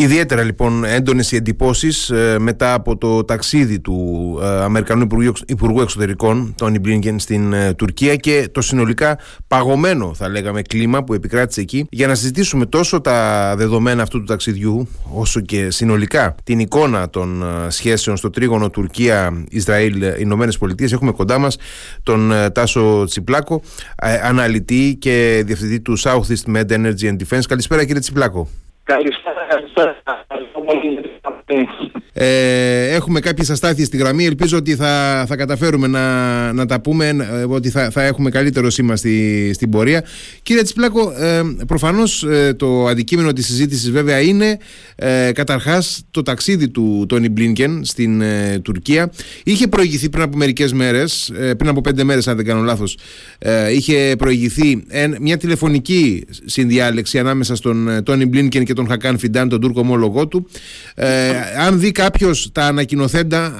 Ιδιαίτερα λοιπόν έντονες οι εντυπώσεις ε, μετά από το ταξίδι του ε, Αμερικανού Υπουργού, Υπουργού Εξωτερικών, τον Μπλίνκεν, στην ε, Τουρκία και το συνολικά παγωμένο, θα λέγαμε, κλίμα που επικράτησε εκεί, για να συζητήσουμε τόσο τα δεδομένα αυτού του ταξιδιού, όσο και συνολικά την εικόνα των σχέσεων στο τρίγωνο Τουρκία-Ισραήλ-Ηνωμένε Πολιτείες. Έχουμε κοντά μας τον Τάσο Τσιπλάκο, αναλυτή και διευθυντή του Southeast Med Energy and Defense. Καλησπέρα, κύριε Τσιπλάκο. Καλησπέρα, καλησπέρα. Ε, έχουμε κάποιες αστάθειες στη γραμμή. Ελπίζω ότι θα, θα καταφέρουμε να, να τα πούμε, ε, ότι θα, θα έχουμε καλύτερο σήμα στη, στην πορεία. Κύριε Τσιπλάκο, ε, προφανώς ε, το αντικείμενο της συζήτησης βέβαια είναι ε, καταρχάς το ταξίδι του Τόνι Μπλίνκεν στην ε, Τουρκία. Είχε προηγηθεί πριν από μερικές μέρες, ε, πριν από πέντε μέρες, αν δεν κάνω λάθος, είχε προηγηθεί μια τηλεφωνική συνδιάλεξη ανάμεσα στον Τόνι Μπλίνκεν και τον Χακάν Φιντάν, τον Τούρκο ομόλογό του. Ε, αν δει κάποιος τα ανακοινοθέντα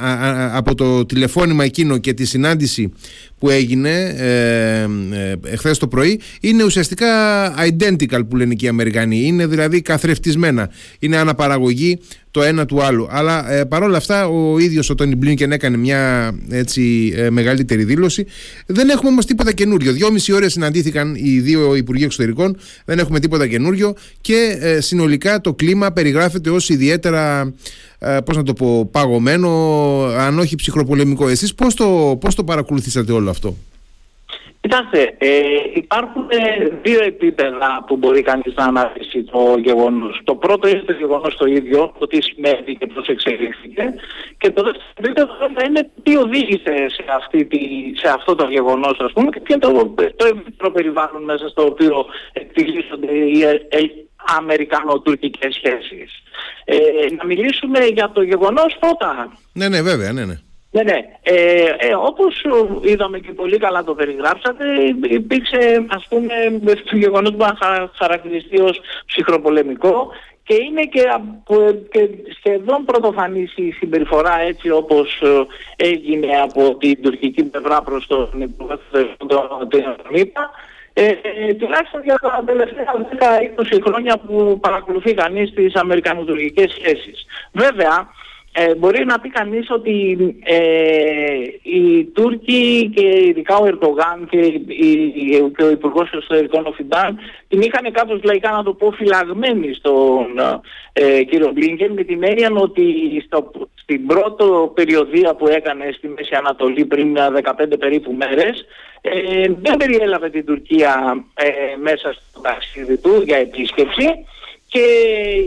από το τηλεφώνημα εκείνο και τη συνάντηση που έγινε ε, ε, εχθές το πρωί είναι ουσιαστικά identical που λένε και οι Αμερικανοί. Είναι δηλαδή καθρεφτισμένα. Είναι αναπαραγωγή το ένα του άλλου. Αλλά ε, παρόλα αυτά ο ίδιος ο Τόνι Μπλίνκεν έκανε μια έτσι ε, μεγαλύτερη δήλωση. Δεν έχουμε όμως τίποτα καινούριο. Δυόμιση ώρες συναντήθηκαν οι δύο Υπουργοί Εξωτερικών. Δεν έχουμε τίποτα καινούριο. Και ε, συνολικά το κλίμα περιγράφεται ως ιδιαίτερα ε, πώς να το πω, παγωμένο, αν όχι ψυχροπολεμικό. Εσείς πώς το, πώς το παρακολουθήσατε όλο αυτό; Κοιτάξτε, ε, υπάρχουν ε, δύο επίπεδα που μπορεί κανείς να αναλύσει το γεγονός. Το πρώτο είναι το γεγονός το ίδιο, το τι σημαίνει και πώς εξελίχθηκε. Και το δεύτερο επίπεδο είναι τι οδήγησε σε, αυτή τη, σε αυτό το γεγονός, ας πούμε, και ποιο είναι το, το ευρύτερο περιβάλλον μέσα στο οποίο εκτιλήσονται οι αμερικανο-τουρκικές σχέσεις. Ε, να μιλήσουμε για το γεγονός πρώτα. Ναι, ναι, βέβαια, ναι, ναι. Ναι, ναι. Ε, ε, όπως είδαμε και πολύ καλά το περιγράψατε, υπήρξε ας πούμε το γεγονός που χαρακτηριστεί ως ψυχροπολεμικό και είναι και, και σχεδόν πρωτοφανής η συμπεριφορά έτσι όπως ε, έγινε από την τουρκική πλευρά προς τον Υπουργό του ε, τουλάχιστον για τα τελευταία 10-20 χρόνια που παρακολουθεί κανείς τις αμερικανοτουρκικές σχέσεις. Βέβαια, ε, μπορεί να πει κανείς ότι ε, οι Τούρκοι και ειδικά ο Ερντογάν και, η, και ο Υπουργός Εσωτερικών ο Φιντάν την είχαν κάπως λαϊκά να το πω φυλαγμένοι στον ε, κύριο Μπλίνκεν με την έννοια ότι στο, στην πρώτη περιοδία που έκανε στη Μέση Ανατολή πριν 15 περίπου μέρες ε, δεν περιέλαβε την Τουρκία ε, μέσα στο ταξίδι του για επίσκεψη και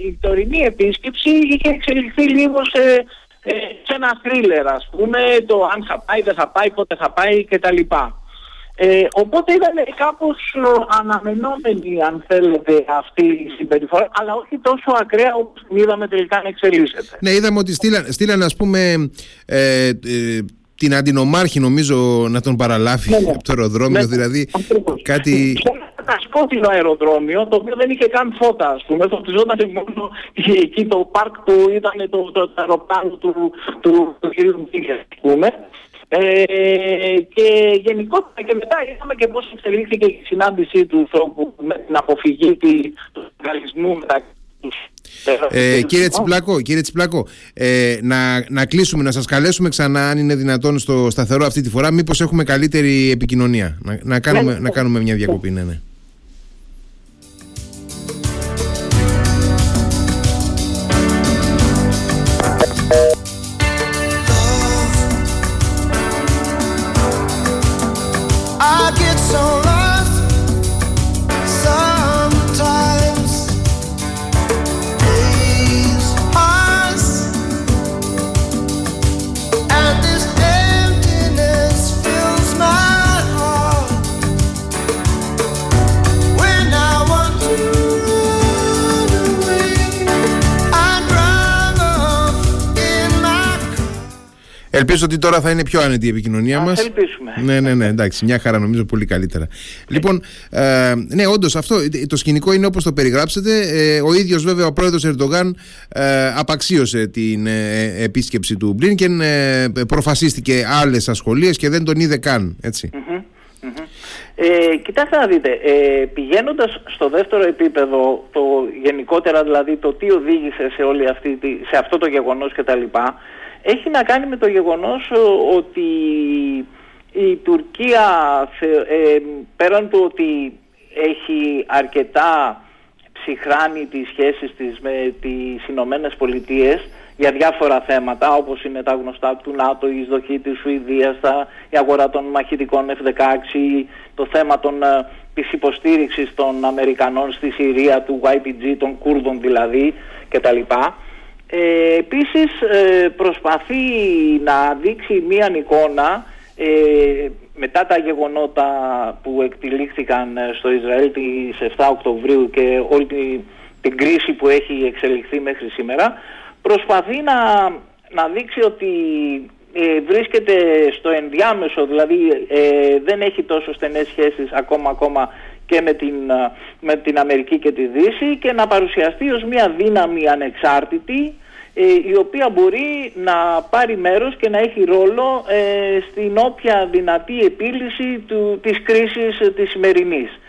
η τωρινή επίσκεψη είχε εξελιχθεί λίγο σε, ε, σε ένα θρίλερ ας πούμε το αν θα πάει, δεν θα πάει, πότε θα πάει κτλ. Ε, οπότε ήταν κάπως αναμενόμενη αν θέλετε αυτή η συμπεριφορά αλλά όχι τόσο ακραία όπως είδαμε τελικά να εξελίσσεται. Ναι είδαμε ότι στείλαν, στείλαν ας πούμε ε, ε την αντινομάρχη νομίζω να τον παραλάβει ναι, ναι. από το αεροδρόμιο, ναι, δηλαδή κάτι... Ένα σκότεινο αεροδρόμιο, το οποίο δεν είχε καν φώτα, ας πούμε, φωτιζόταν μόνο εκεί το πάρκ που ήταν το, το, το αεροπλάνο του, του, του, κ. Μπίγκερ, ας πούμε. Ε, και γενικότερα και μετά είδαμε και πώς εξελίχθηκε η συνάντησή τους με την αποφυγή του γαλλισμού μεταξύ ε, κύριε Τσιπλάκο, κύριε Τσιπλάκο ε, να, να κλείσουμε, να σας καλέσουμε ξανά αν είναι δυνατόν στο σταθερό αυτή τη φορά μήπως έχουμε καλύτερη επικοινωνία να, να, κάνουμε, να κάνουμε μια διακοπή ναι, ναι. so long. Ελπίζω ότι τώρα θα είναι πιο άνετη η επικοινωνία μας. Ελπίσουμε. Ναι, ναι, ναι, εντάξει, μια χαρά νομίζω πολύ καλύτερα. Λοιπόν, ε, ναι, όντως αυτό το σκηνικό είναι όπως το περιγράψετε. Ε, ο ίδιος βέβαια ο πρόεδρος Ερντογάν ε, απαξίωσε την ε, επίσκεψη του Μπλίνκεν, ε, προφασίστηκε άλλες ασχολίες και δεν τον είδε καν. Έτσι. Ε, κοιτάξτε να δείτε, ε, πηγαίνοντας στο δεύτερο επίπεδο, το γενικότερα δηλαδή το τι οδήγησε σε, όλη αυτή, σε αυτό το γεγονός κτλ. Έχει να κάνει με το γεγονός ότι η Τουρκία ε, πέραν του ότι έχει αρκετά ψυχράνει τις σχέσεις της με τις Ηνωμένες Πολιτείες για διάφορα θέματα όπως είναι τα γνωστά του ΝΑΤΟ, η εισδοχή της Σουηδίας, η αγορά των μαχητικών F-16, το θέμα των, ε, της υποστήριξης των Αμερικανών στη Συρία, του YPG, των Κούρδων δηλαδή κτλ. Ε, επίσης ε, προσπαθεί να δείξει μία εικόνα ε, μετά τα γεγονότα που εκτελήχθηκαν ε, στο Ισραήλ τις 7 Οκτωβρίου και όλη την, την κρίση που έχει εξελιχθεί μέχρι σήμερα προσπαθεί να, να δείξει ότι ε, βρίσκεται στο ενδιάμεσο, δηλαδή ε, δεν έχει τόσο στενές σχέσεις ακόμα ακόμα και με την, με την Αμερική και τη Δύση και να παρουσιαστεί ως μια δύναμη ανεξάρτητη ε, η οποία μπορεί να πάρει μέρος και να έχει ρόλο ε, στην όποια δυνατή επίλυση του, της κρίσης ε, της σημερινής.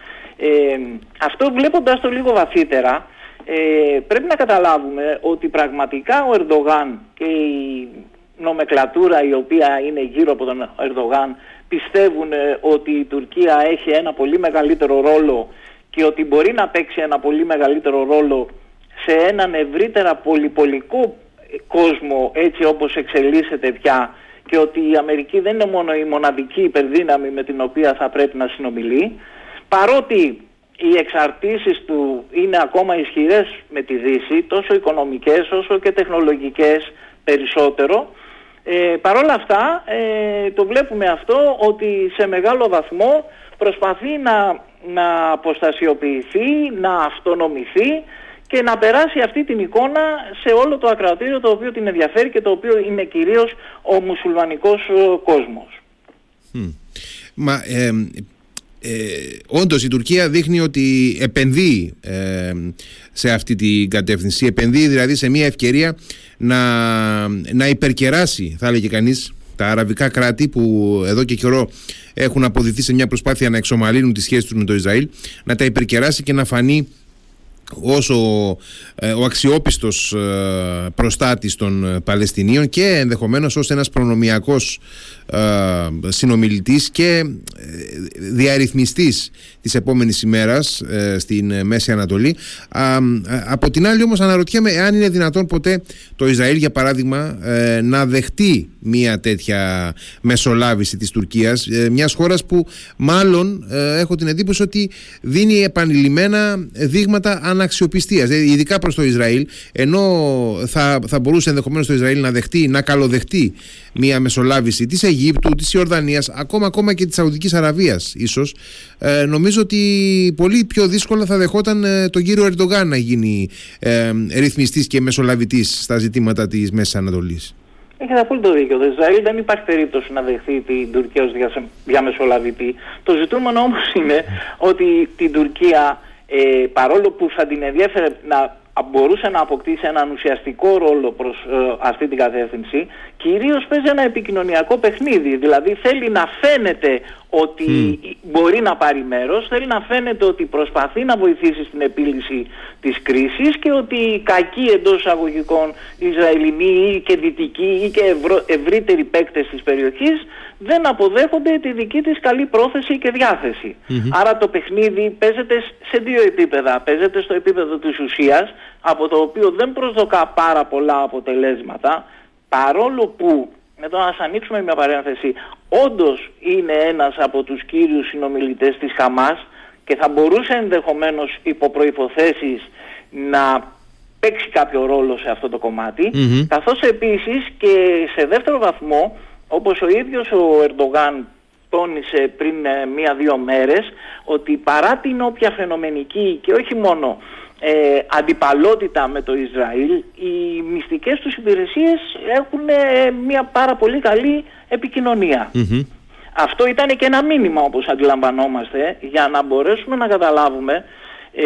αυτό βλέποντας το λίγο βαθύτερα πρέπει να καταλάβουμε ότι πραγματικά ο Ερντογάν και η νομεκλατούρα η οποία είναι γύρω από τον Ερντογάν πιστεύουν ότι η Τουρκία έχει ένα πολύ μεγαλύτερο ρόλο και ότι μπορεί να παίξει ένα πολύ μεγαλύτερο ρόλο σε έναν ευρύτερα πολυπολικό κόσμο έτσι όπως εξελίσσεται πια και ότι η Αμερική δεν είναι μόνο η μοναδική υπερδύναμη με την οποία θα πρέπει να συνομιλεί παρότι οι εξαρτήσεις του είναι ακόμα ισχυρές με τη Δύση τόσο οικονομικές όσο και τεχνολογικές περισσότερο ε, παρόλα αυτά ε, το βλέπουμε αυτό ότι σε μεγάλο βαθμό προσπαθεί να, να αποστασιοποιηθεί, να αυτονομηθεί και να περάσει αυτή την εικόνα σε όλο το ακροατήριο το οποίο την ενδιαφέρει και το οποίο είναι κυρίως ο μουσουλμανικός ε, κόσμος. Μα ε, ε, όντως η Τουρκία δείχνει ότι επενδύει ε, σε αυτή την κατεύθυνση επενδύει δηλαδή σε μια ευκαιρία να, να υπερκεράσει θα έλεγε κανείς τα αραβικά κράτη που εδώ και καιρό έχουν αποδειχθεί σε μια προσπάθεια να εξομαλύνουν τις σχέσεις τους με το Ισραήλ να τα υπερκεράσει και να φανεί όσο ε, ο αξιόπιστος ε, προστάτης των ε, Παλαιστινίων και ενδεχομένως ως ένας προνομιακός συνομιλητής και διαρρυθμιστής της επόμενης ημέρας στην Μέση Ανατολή. Από την άλλη όμως αναρωτιέμαι εάν είναι δυνατόν ποτέ το Ισραήλ για παράδειγμα να δεχτεί μια τέτοια μεσολάβηση της Τουρκίας μιας χώρας που μάλλον έχω την εντύπωση ότι δίνει επανειλημμένα δείγματα αναξιοπιστίας ειδικά προς το Ισραήλ ενώ θα, θα μπορούσε ενδεχομένως το Ισραήλ να δεχτεί, να καλοδεχτεί μια μεσολάβηση της Αιγύπτου, της Ιορδανίας ακόμα, ακόμα και της Σαουδικής Αραβίας ίσως ε, νομίζω ότι πολύ πιο δύσκολα θα δεχόταν ε, τον κύριο Ερντογάν να γίνει ε, ρυθμιστής και μεσολαβητής στα ζητήματα της Μέσης Ανατολής. Έχετε απόλυτο δίκιο. Το Ισραήλ δεν υπάρχει περίπτωση να δεχθεί την Τουρκία ως διαμεσολαβητή. Το ζητούμενο όμως είναι ότι την Τουρκία ε, παρόλο που θα την ενδιαφέρε να μπορούσε να αποκτήσει έναν ουσιαστικό ρόλο προς ε, αυτή την κατεύθυνση κυρίως παίζει ένα επικοινωνιακό παιχνίδι. Δηλαδή θέλει να φαίνεται ότι μπορεί να πάρει μέρος θέλει να φαίνεται ότι προσπαθεί να βοηθήσει στην επίλυση της κρίσης και ότι οι κακοί εντός εισαγωγικών Ισραηλινοί ή και δυτικοί ή και ευρύτεροι παίκτες της περιοχής δεν αποδέχονται τη δική της καλή πρόθεση και διαθεση Άρα το παιχνίδι παίζεται σε δύο επίπεδα. Παίζεται στο επίπεδο της ουσίας, από το οποίο δεν προσδοκά πάρα πολλά αποτελέσματα, παρόλο που, εδώ να σας ανοίξουμε μια παρένθεση, όντως είναι ένας από τους κύριους συνομιλητές της Χαμάς και θα μπορούσε ενδεχομένως υπό προϋποθέσεις να παίξει κάποιο ρόλο σε αυτό το κομμάτι, mm καθώς επίσης και σε δεύτερο βαθμό όπως ο ίδιος ο Ερντογάν τόνισε πριν ε, μία-δύο μέρες ότι παρά την όποια φαινομενική και όχι μόνο ε, αντιπαλότητα με το Ισραήλ οι μυστικές τους υπηρεσίες έχουν ε, μια πάρα πολύ καλή Αυτό ήταν και ένα μήνυμα όπως αντιλαμβανόμαστε για να μπορέσουμε να καταλάβουμε ε,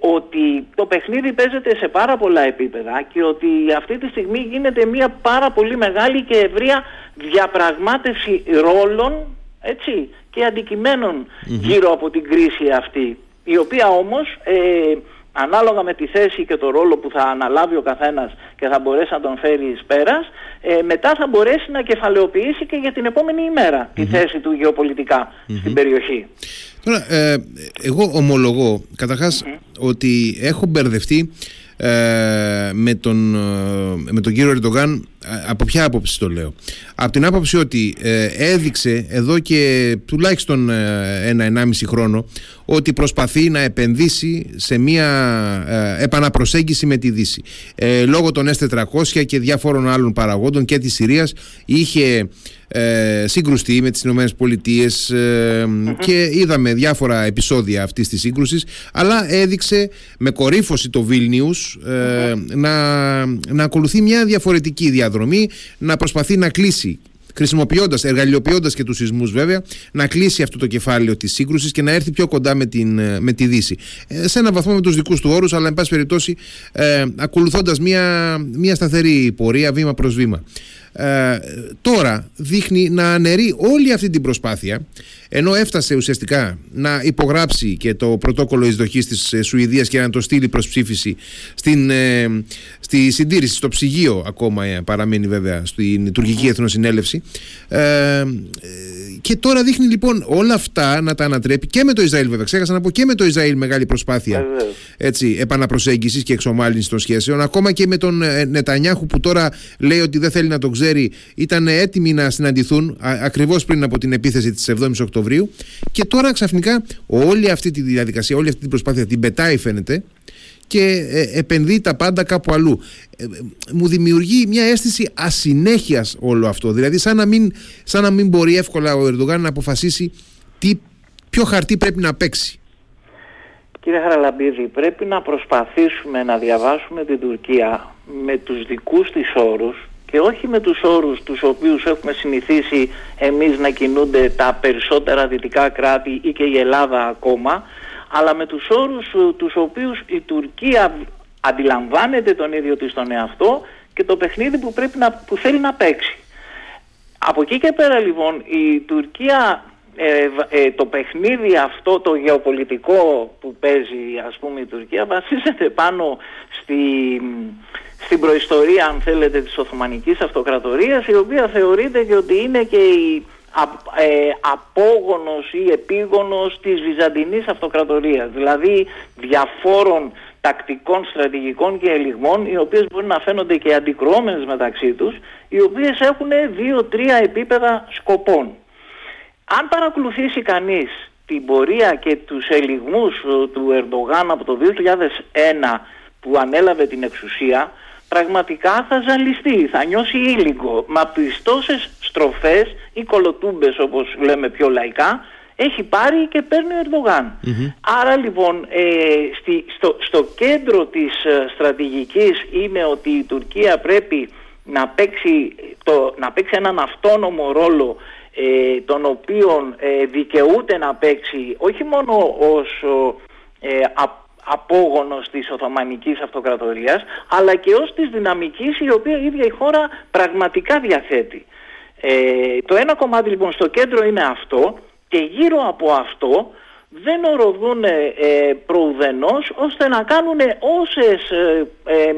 ότι το παιχνίδι παίζεται σε πάρα πολλά επίπεδα και ότι αυτή τη στιγμή γίνεται μια πάρα πολύ μεγάλη και ευρεία διαπραγμάτευση ρόλων έτσι, και αντικειμενων γύρω από την κρίση αυτή η οποία όμως ε, ανάλογα με τη θέση και το ρόλο που θα αναλάβει ο καθένας και θα μπορέσει να τον φέρει εις πέρας, ε, μετά θα μπορέσει να κεφαλαιοποιήσει και για την επόμενη τη θέση του γεωπολιτικα στην περιοχή. Τώρα, ε, εγώ ομολογώ ότι έχω μπερδευτεί ε, με, τον, ε, με τον κύριο Ερντογάν ε, από ποια άποψη το λέω. Από την άποψη ότι έδειξε εδώ και τουλάχιστον ένα-ενάμιση χρόνο ότι προσπαθεί να επενδύσει σε μια επαναπροσέγγιση με τη Δύση. Λόγω των S400 και διάφορων άλλων παραγόντων και της Συρίας είχε ε, συγκρουστεί με τις Ηνωμένες Πολιτείες ε, και είδαμε διάφορα επεισόδια αυτής της σύγκρουσης αλλά έδειξε με κορύφωση το Βίλνιους ε, να, να ακολουθεί μια διαφορετική διαδρομή να προσπαθεί να κλείσει χρησιμοποιώντας, εργαλειοποιώντας και τους σεισμούς βέβαια, να κλείσει αυτό το κεφάλαιο της σύγκρουσης και να έρθει πιο κοντά με, την, ε, με τη Δύση. Ε, σε έναν βαθμό με τους δικούς του όρους, αλλά εν πάση περιπτώσει ε, ακολουθώντας μια, μια σταθερή πορεία βήμα προς βήμα. Ε, τώρα δείχνει να αναιρεί όλη αυτή την προσπάθεια ενώ έφτασε ουσιαστικά να υπογράψει και το πρωτόκολλο εισδοχής της ε, Σουηδίας και να το στείλει προς ψήφιση στην, ε, στη συντήρηση, στο ψυγείο ακόμα ε, παραμένει βέβαια στην τουρκική εθνοσυνέλευση ε, και τώρα δείχνει λοιπόν όλα αυτά να τα ανατρέπει και με το Ισραήλ βέβαια. Ξέχασα να πω και με το Ισραήλ μεγάλη προσπάθεια έτσι, επαναπροσέγγισης και εξομάλυνσης των σχέσεων. Ακόμα και με τον ε, Νετανιάχου που τώρα λέει ότι δεν θέλει να το ξέρει, ήταν έτοιμοι να συναντηθούν ακριβώς πριν από την επίθεση της 7η Οκτωβρίου. Και τώρα ξαφνικά όλη αυτή τη διαδικασία, όλη αυτή την προσπάθεια την πετάει φαίνεται και ε, επενδύει τα πάντα κάπου αλλού. Ε, μου δημιουργεί μια αίσθηση ασυνέχειας όλο αυτό. Δηλαδή σαν να μην, σαν να μην μπορεί εύκολα ο Ερντογάν να αποφασίσει τι, ποιο χαρτί πρέπει να παίξει. Κύριε Χαραλαμπίδη, πρέπει να προσπαθήσουμε να διαβάσουμε την Τουρκία με τους δικούς της όρους και όχι με τους όρους τους οποίους έχουμε συνηθίσει εμείς να κινούνται τα περισσότερα δυτικά κράτη ή και η Ελλάδα ακόμα αλλά με τους όρους ε, τους οποίους η Τουρκία αντιλαμβάνεται τον ίδιο της τον εαυτό και το παιχνίδι που, πρέπει να, που θέλει να παίξει. Από εκεί και πέρα λοιπόν η Τουρκία ε, ε, το παιχνίδι αυτό το γεωπολιτικό που παίζει ας πούμε η Τουρκία βασίζεται πάνω στη, στην προϊστορία αν θέλετε της Οθωμανικής Αυτοκρατορίας η οποία θεωρείται και ότι είναι και η ε, απόγονος ή επίγονος της Βυζαντινής Αυτοκρατορίας δηλαδή διαφόρων τακτικών, στρατηγικών και ελιγμών οι οποίες μπορεί να φαίνονται και αντικρουόμενες μεταξύ τους οι οποίες έχουν δύο-τρία επίπεδα σκοπών. Αν παρακολουθήσει κανείς την πορεία και τους ελιγμούς ε, του Ερντογάν από το 2001 που ανέλαβε την εξουσία πραγματικά θα ζαλιστεί, θα νιώσει ήλικο. Μα τις τόσες στροφές ή κολοτούμπες όπως λέμε πιο λαϊκά έχει πάρει και παίρνει ο ερντογαν Άρα λοιπόν ε, στη, στο, στο κέντρο της ε, στρατηγικής είναι ότι η Τουρκία πρέπει να παίξει, το, να παίξει έναν αυτόνομο ρόλο ε, τον οποίον ε, δικαιούται να παίξει όχι μόνο ως ε, απόγονος της Οθωμανικής Αυτοκρατορίας αλλά και ως της δυναμικής η οποία η ίδια η χώρα πραγματικά διαθέτει. Ε, το ένα κομμάτι λοιπόν στο κέντρο είναι αυτό και γύρω από αυτό δεν οροδούν ε, προουδενός ώστε να κάνουν όσες ε, ε,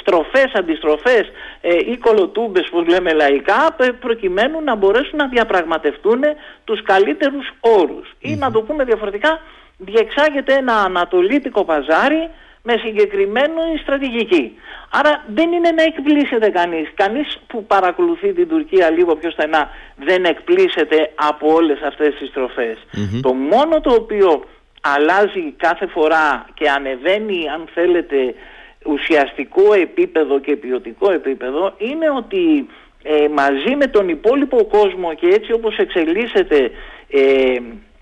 στροφές, αντιστροφές ε, ή κολοτούμπες που λέμε λαϊκά προκειμένου να μπορέσουν να διαπραγματευτούν τους καλύτερους ή να το πούμε διαφορετικά διεξάγεται ένα ανατολίτικο παζάρι με συγκεκριμένη στρατηγική. Άρα δεν είναι να εκπλήσεται κανείς. Κανείς που παρακολουθεί την Τουρκία λίγο πιο στενά δεν εκπλήσεται από όλες αυτές τις στροφες Το μόνο το οποίο αλλάζει κάθε φορά και ανεβαίνει αν θέλετε ουσιαστικό επίπεδο και ποιοτικό επίπεδο είναι ότι ε, μαζί με τον υπόλοιπο κόσμο και έτσι όπως εξελίσσεται ε,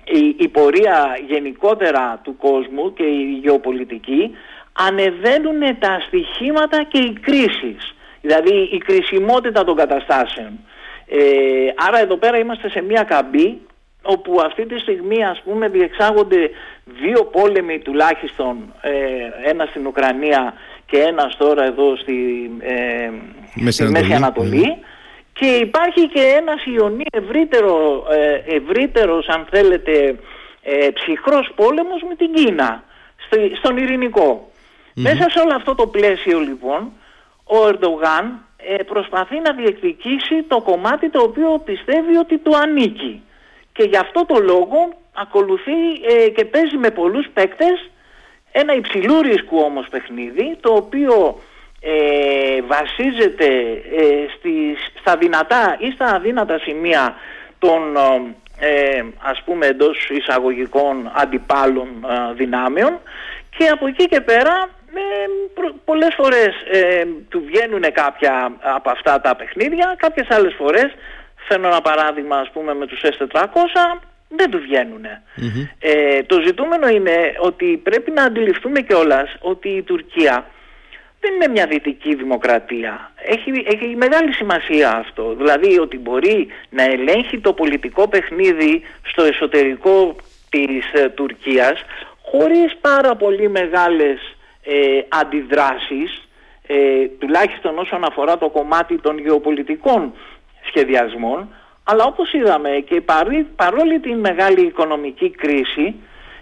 η, η πορεία γενικότερα του κόσμου και η γεωπολιτική ανεβαίνουν τα στοιχήματα και οι κρίσεις. Δηλαδή η κρισιμότητα των καταστάσεων. Ε, άρα εδώ πέρα είμαστε σε μια καμπή όπου αυτή τη στιγμή ας πούμε διεξάγονται δύο πόλεμοι τουλάχιστον ε, ένα στην Ουκρανία και ένας τώρα εδώ στη, ε, Μέση Ανατολή και υπάρχει και ένας Ιωνί ευρύτερο, ε, ευρύτερος αν θέλετε ε, ψυχρός πόλεμος με την Κίνα στον ειρηνικο Μέσα σε όλο αυτό το πλαίσιο λοιπόν ο Ερντογάν ε, προσπαθεί να διεκδικήσει το κομμάτι το οποίο πιστεύει ότι του ανήκει. Και γι' αυτό το λόγο ακολουθεί ε, και παίζει με πολλούς παίκτες ένα υψηλού ρίσκου όμως παιχνίδι το οποίο ε, βασίζεται ε, στις, στα δυνατά ή στα αδύνατα σημεία των ε, ας πούμε εντός εισαγωγικών αντιπάλων δυνάμεων και από εκεί και πέρα ε, πολλές φορές ε, του βγαίνουν κάποια από αυτά τα παιχνίδια κάποιες άλλες φορές φέρνω ένα παράδειγμα ας πούμε με τους S400 δεν του βγαινουν ε, το ζητούμενο είναι ότι πρέπει να αντιληφθούμε κιόλας ότι η Τουρκία δεν είναι μια δυτική δημοκρατία. Έχει, έχει μεγάλη σημασία αυτό. Δηλαδή ότι μπορεί να ελέγχει το πολιτικό παιχνίδι στο εσωτερικό της ε, Τουρκίας χωρίς πάρα πολύ μεγάλες ε, αντιδράσεις ε, τουλάχιστον όσον αφορά το κομμάτι των γεωπολιτικών σχεδιασμών αλλά όπως είδαμε και παρή, παρόλη την μεγάλη οικονομική κρίση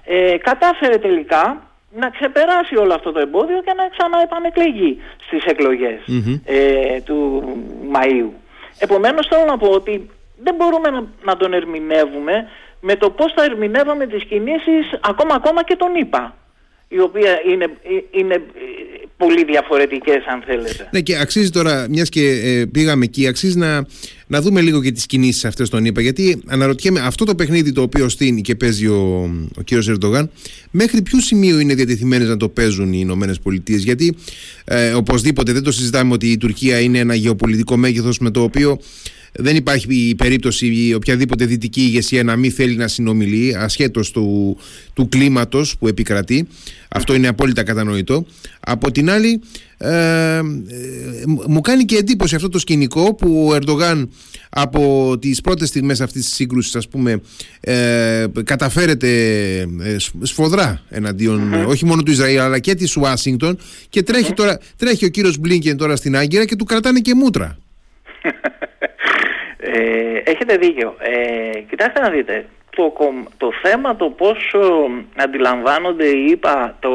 ε, κατάφερε τελικά να ξεπεράσει όλο αυτό το εμπόδιο και να ξαναεπανεκλεγεί στις εκλογες ε, του Μαΐου. Επομένως θέλω να πω ότι δεν μπορούμε να, να τον ερμηνεύουμε με το πώς θα ερμηνεύαμε τις κινήσεις ακόμα ακόμα και τον ΙΠΑ οι οποία είναι, είναι πολύ διαφορετικές αν θέλετε. Ναι και αξίζει τώρα, μιας και ε, πήγαμε εκεί, αξίζει να, να δούμε λίγο και τις κινήσεις αυτές τον είπα γιατί αναρωτιέμαι αυτό το παιχνίδι το οποίο στείνει και παίζει ο, ο κύριος Ερντογάν μέχρι ποιο σημείο είναι διατεθειμένες να το παίζουν οι Ηνωμένες Πολιτείες; γιατί ε, οπωσδήποτε δεν το συζητάμε ότι η Τουρκία είναι ένα γεωπολιτικό μέγεθος με το οποίο δεν υπάρχει η περίπτωση οποιαδήποτε δυτική ηγεσία να μην θέλει να συνομιλεί ασχέτως του, του κλίματος που επικρατεί. Αυτό είναι απόλυτα κατανοητό. Από την άλλη, ε, μου κάνει και εντύπωση αυτό το σκηνικό που ο Ερντογάν από τις πρώτες στιγμές αυτής της σύγκρουσης ας πούμε ε, καταφέρεται ε, σφοδρά όχι μόνο του Ισραήλ αλλά και της Ουάσιγκτον και τρέχει, τώρα, τρέχει ο κύριος Μπλίνκεν τώρα στην Άγκυρα και του κρατάνε και μούτρα. Ε, έχετε δίκιο. Ε, κοιτάξτε να δείτε, το, το θέμα το πώς αντιλαμβάνονται είπα το,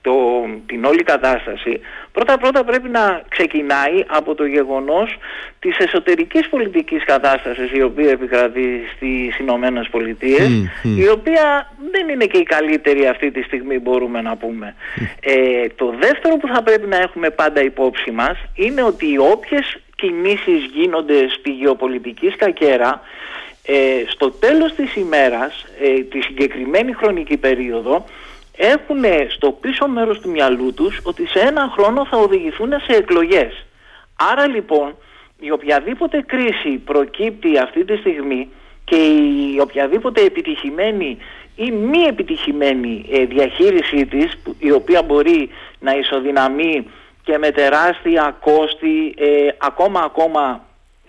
το, την όλη κατάσταση πρώτα πρώτα πρέπει να ξεκινάει από το γεγονός της εσωτερικής πολιτικής κατάστασης η οποία επικρατεί στις Ηνωμένες Πολιτείες η οποία δεν είναι και η καλύτερη αυτή τη στιγμή μπορούμε να πούμε. Ε, το δεύτερο που θα πρέπει να έχουμε πάντα υπόψη μας είναι ότι όποιες κινήσεις γίνονται στη γεωπολιτική σκακέρα ε, στο τέλος της ημέρας, ε, τη συγκεκριμένη χρονική περίοδο έχουν στο πίσω μέρος του μυαλού τους ότι σε ένα χρόνο θα οδηγηθούν σε εκλογές. Άρα λοιπόν η οποιαδήποτε κρίση προκύπτει αυτή τη στιγμή και η οποιαδήποτε επιτυχημένη ή μη επιτυχημένη ε, διαχείρισή της η οποία μπορεί να ισοδυναμεί και με τεράστια κόστη ε, ακόμα ακόμα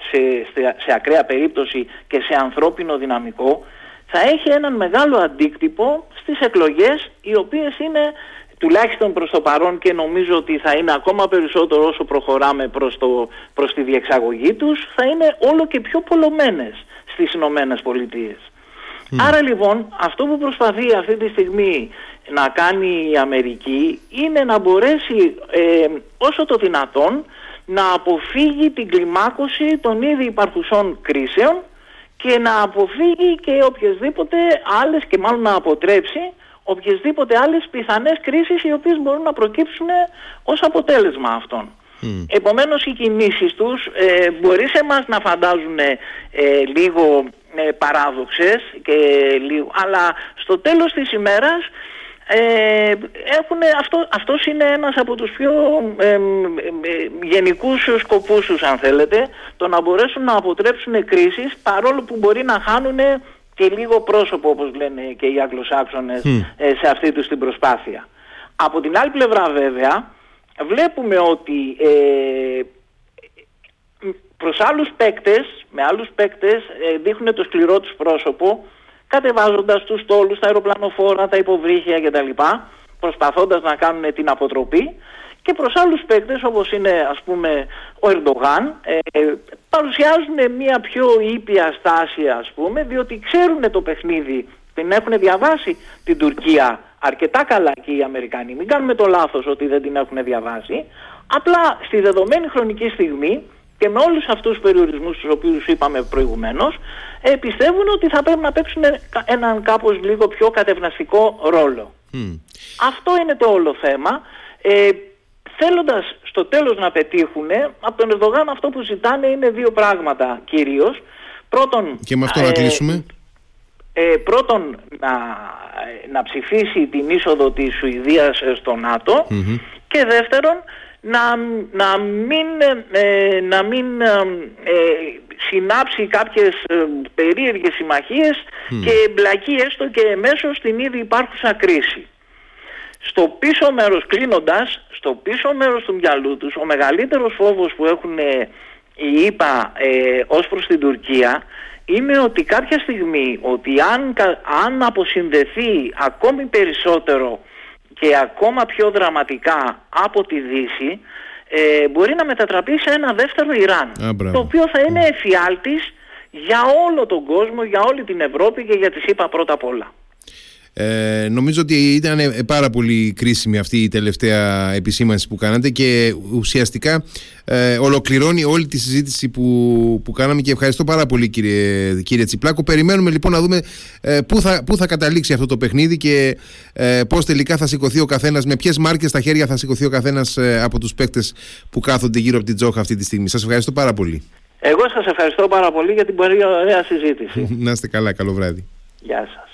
σε, σε, σε ακραία περίπτωση και σε ανθρώπινο δυναμικό θα έχει έναν μεγάλο αντίκτυπο στις εκλογές οι οποίες είναι τουλάχιστον προς το παρόν και νομίζω ότι θα είναι ακόμα περισσότερο όσο προχωράμε προς, το, προς τη διεξαγωγή τους θα είναι όλο και πιο πολλωμένες στις Ηνωμένες Πολιτείες. Άρα λοιπόν αυτό που προσπαθεί αυτή τη στιγμή να κάνει η Αμερική είναι να μπορέσει ε, όσο το δυνατόν να αποφύγει την κλιμάκωση των ήδη υπαρχουσών κρίσεων και να αποφύγει και οποιασδήποτε άλλες και μάλλον να αποτρέψει οποιασδήποτε άλλες πιθανές κρίσεις οι οποίες μπορούν να προκύψουν ως αποτέλεσμα αυτών. Mm. Επομένως οι κινήσεις τους ε, μπορεί σε μας να φαντάζουν ε, λίγο ε, παράδοξες και λίγο, αλλά στο τέλος της ημέρας ε, έχουν, αυτό, αυτός είναι ένας από τους πιο ε, ε, γενικούς σκοπούς τους αν θέλετε το να μπορέσουν να αποτρέψουν κρίσεις παρόλο που μπορεί να χάνουν και λίγο πρόσωπο όπως λένε και οι Αγγλοσάξονες ε, σε αυτή τους την προσπάθεια. Από την άλλη πλευρά βέβαια βλέπουμε ότι ε, προς άλλους παίκτες, με άλλους παίκτες ε, δείχνουν το σκληρό τους πρόσωπο κατεβάζοντας τους τόλους, τα αεροπλανοφόρα, τα υποβρύχια κτλ. Προσπαθώντας να κάνουν την αποτροπή. Και προς άλλους παίκτες όπως είναι ας πούμε ο Ερντογάν ε, παρουσιάζουν μια πιο ήπια στάση ας πούμε διότι ξέρουν το παιχνίδι την έχουν διαβάσει την Τουρκία αρκετά καλά και οι Αμερικανοί. Μην κάνουμε το λάθος ότι δεν την έχουν διαβάσει. Απλά στη δεδομένη χρονική στιγμή και με όλους αυτούς τους περιορισμούς τους οποίους είπαμε προηγουμένως ε, πιστεύουν ότι θα πρέπει να παίξουν έναν κάπως λίγο πιο κατευναστικό ρόλο. Αυτό είναι το όλο θέμα. Ε, θέλοντας στο τέλος να πετύχουν, από τον Ερδογάν αυτό που ζητάνε είναι δύο πράγματα κυρίως. Πρώτον, και με αυτό να ε, κλείσουμε. Ε, πρώτον, να, να ψηφίσει την είσοδο της Σουηδίας στο ΝΑΤΟ και δεύτερον, να, να μην, ε, να μην ε, συνάψει κάποιες ε, περίεργες συμμαχίες και εμπλακεί έστω και εμέσως στην ήδη υπάρχουσα κρίση. Στο πίσω μέρος, κλείνοντας, στο πίσω μέρος του μυαλού τους, ο μεγαλύτερος φόβος που έχουν ε, οι ΙΠΑ ε, ως προς την Τουρκία είναι ότι κάποια στιγμή ότι αν, αν αποσυνδεθεί ακόμη περισσότερο και ακόμα πιο δραματικά από τη Δύση ε, μπορεί να μετατραπεί σε ένα δεύτερο Ιράν το οποίο θα είναι εφιάλτης για όλο τον κόσμο, για όλη την Ευρώπη και για τις ΗΠΑ πρώτα απ' όλα. Ε, νομίζω ότι ήταν ε, πάρα πολύ κρίσιμη αυτή η τελευταία επισήμανση που κάνατε και ουσιαστικά ε, ολοκληρώνει όλη τη συζήτηση που, που κάναμε και ευχαριστώ πάρα πολύ κύριε, κύριε Τσιπλάκο. Περιμένουμε λοιπόν να δούμε ε, πού, θα, πού θα καταλήξει αυτό το παιχνίδι και ε, πώς τελικά θα σηκωθεί ο καθένας, με ποιες μάρκες στα χέρια θα σηκωθεί ο καθένας ε, από τους παίκτες που κάθονται γύρω από την Τζόχα αυτή τη στιγμή. Σας ευχαριστώ πάρα πολύ. Εγώ σας ευχαριστώ πάρα πολύ για την πολύ ωραία συζήτηση. να είστε καλά, καλό βράδυ. Γεια σας.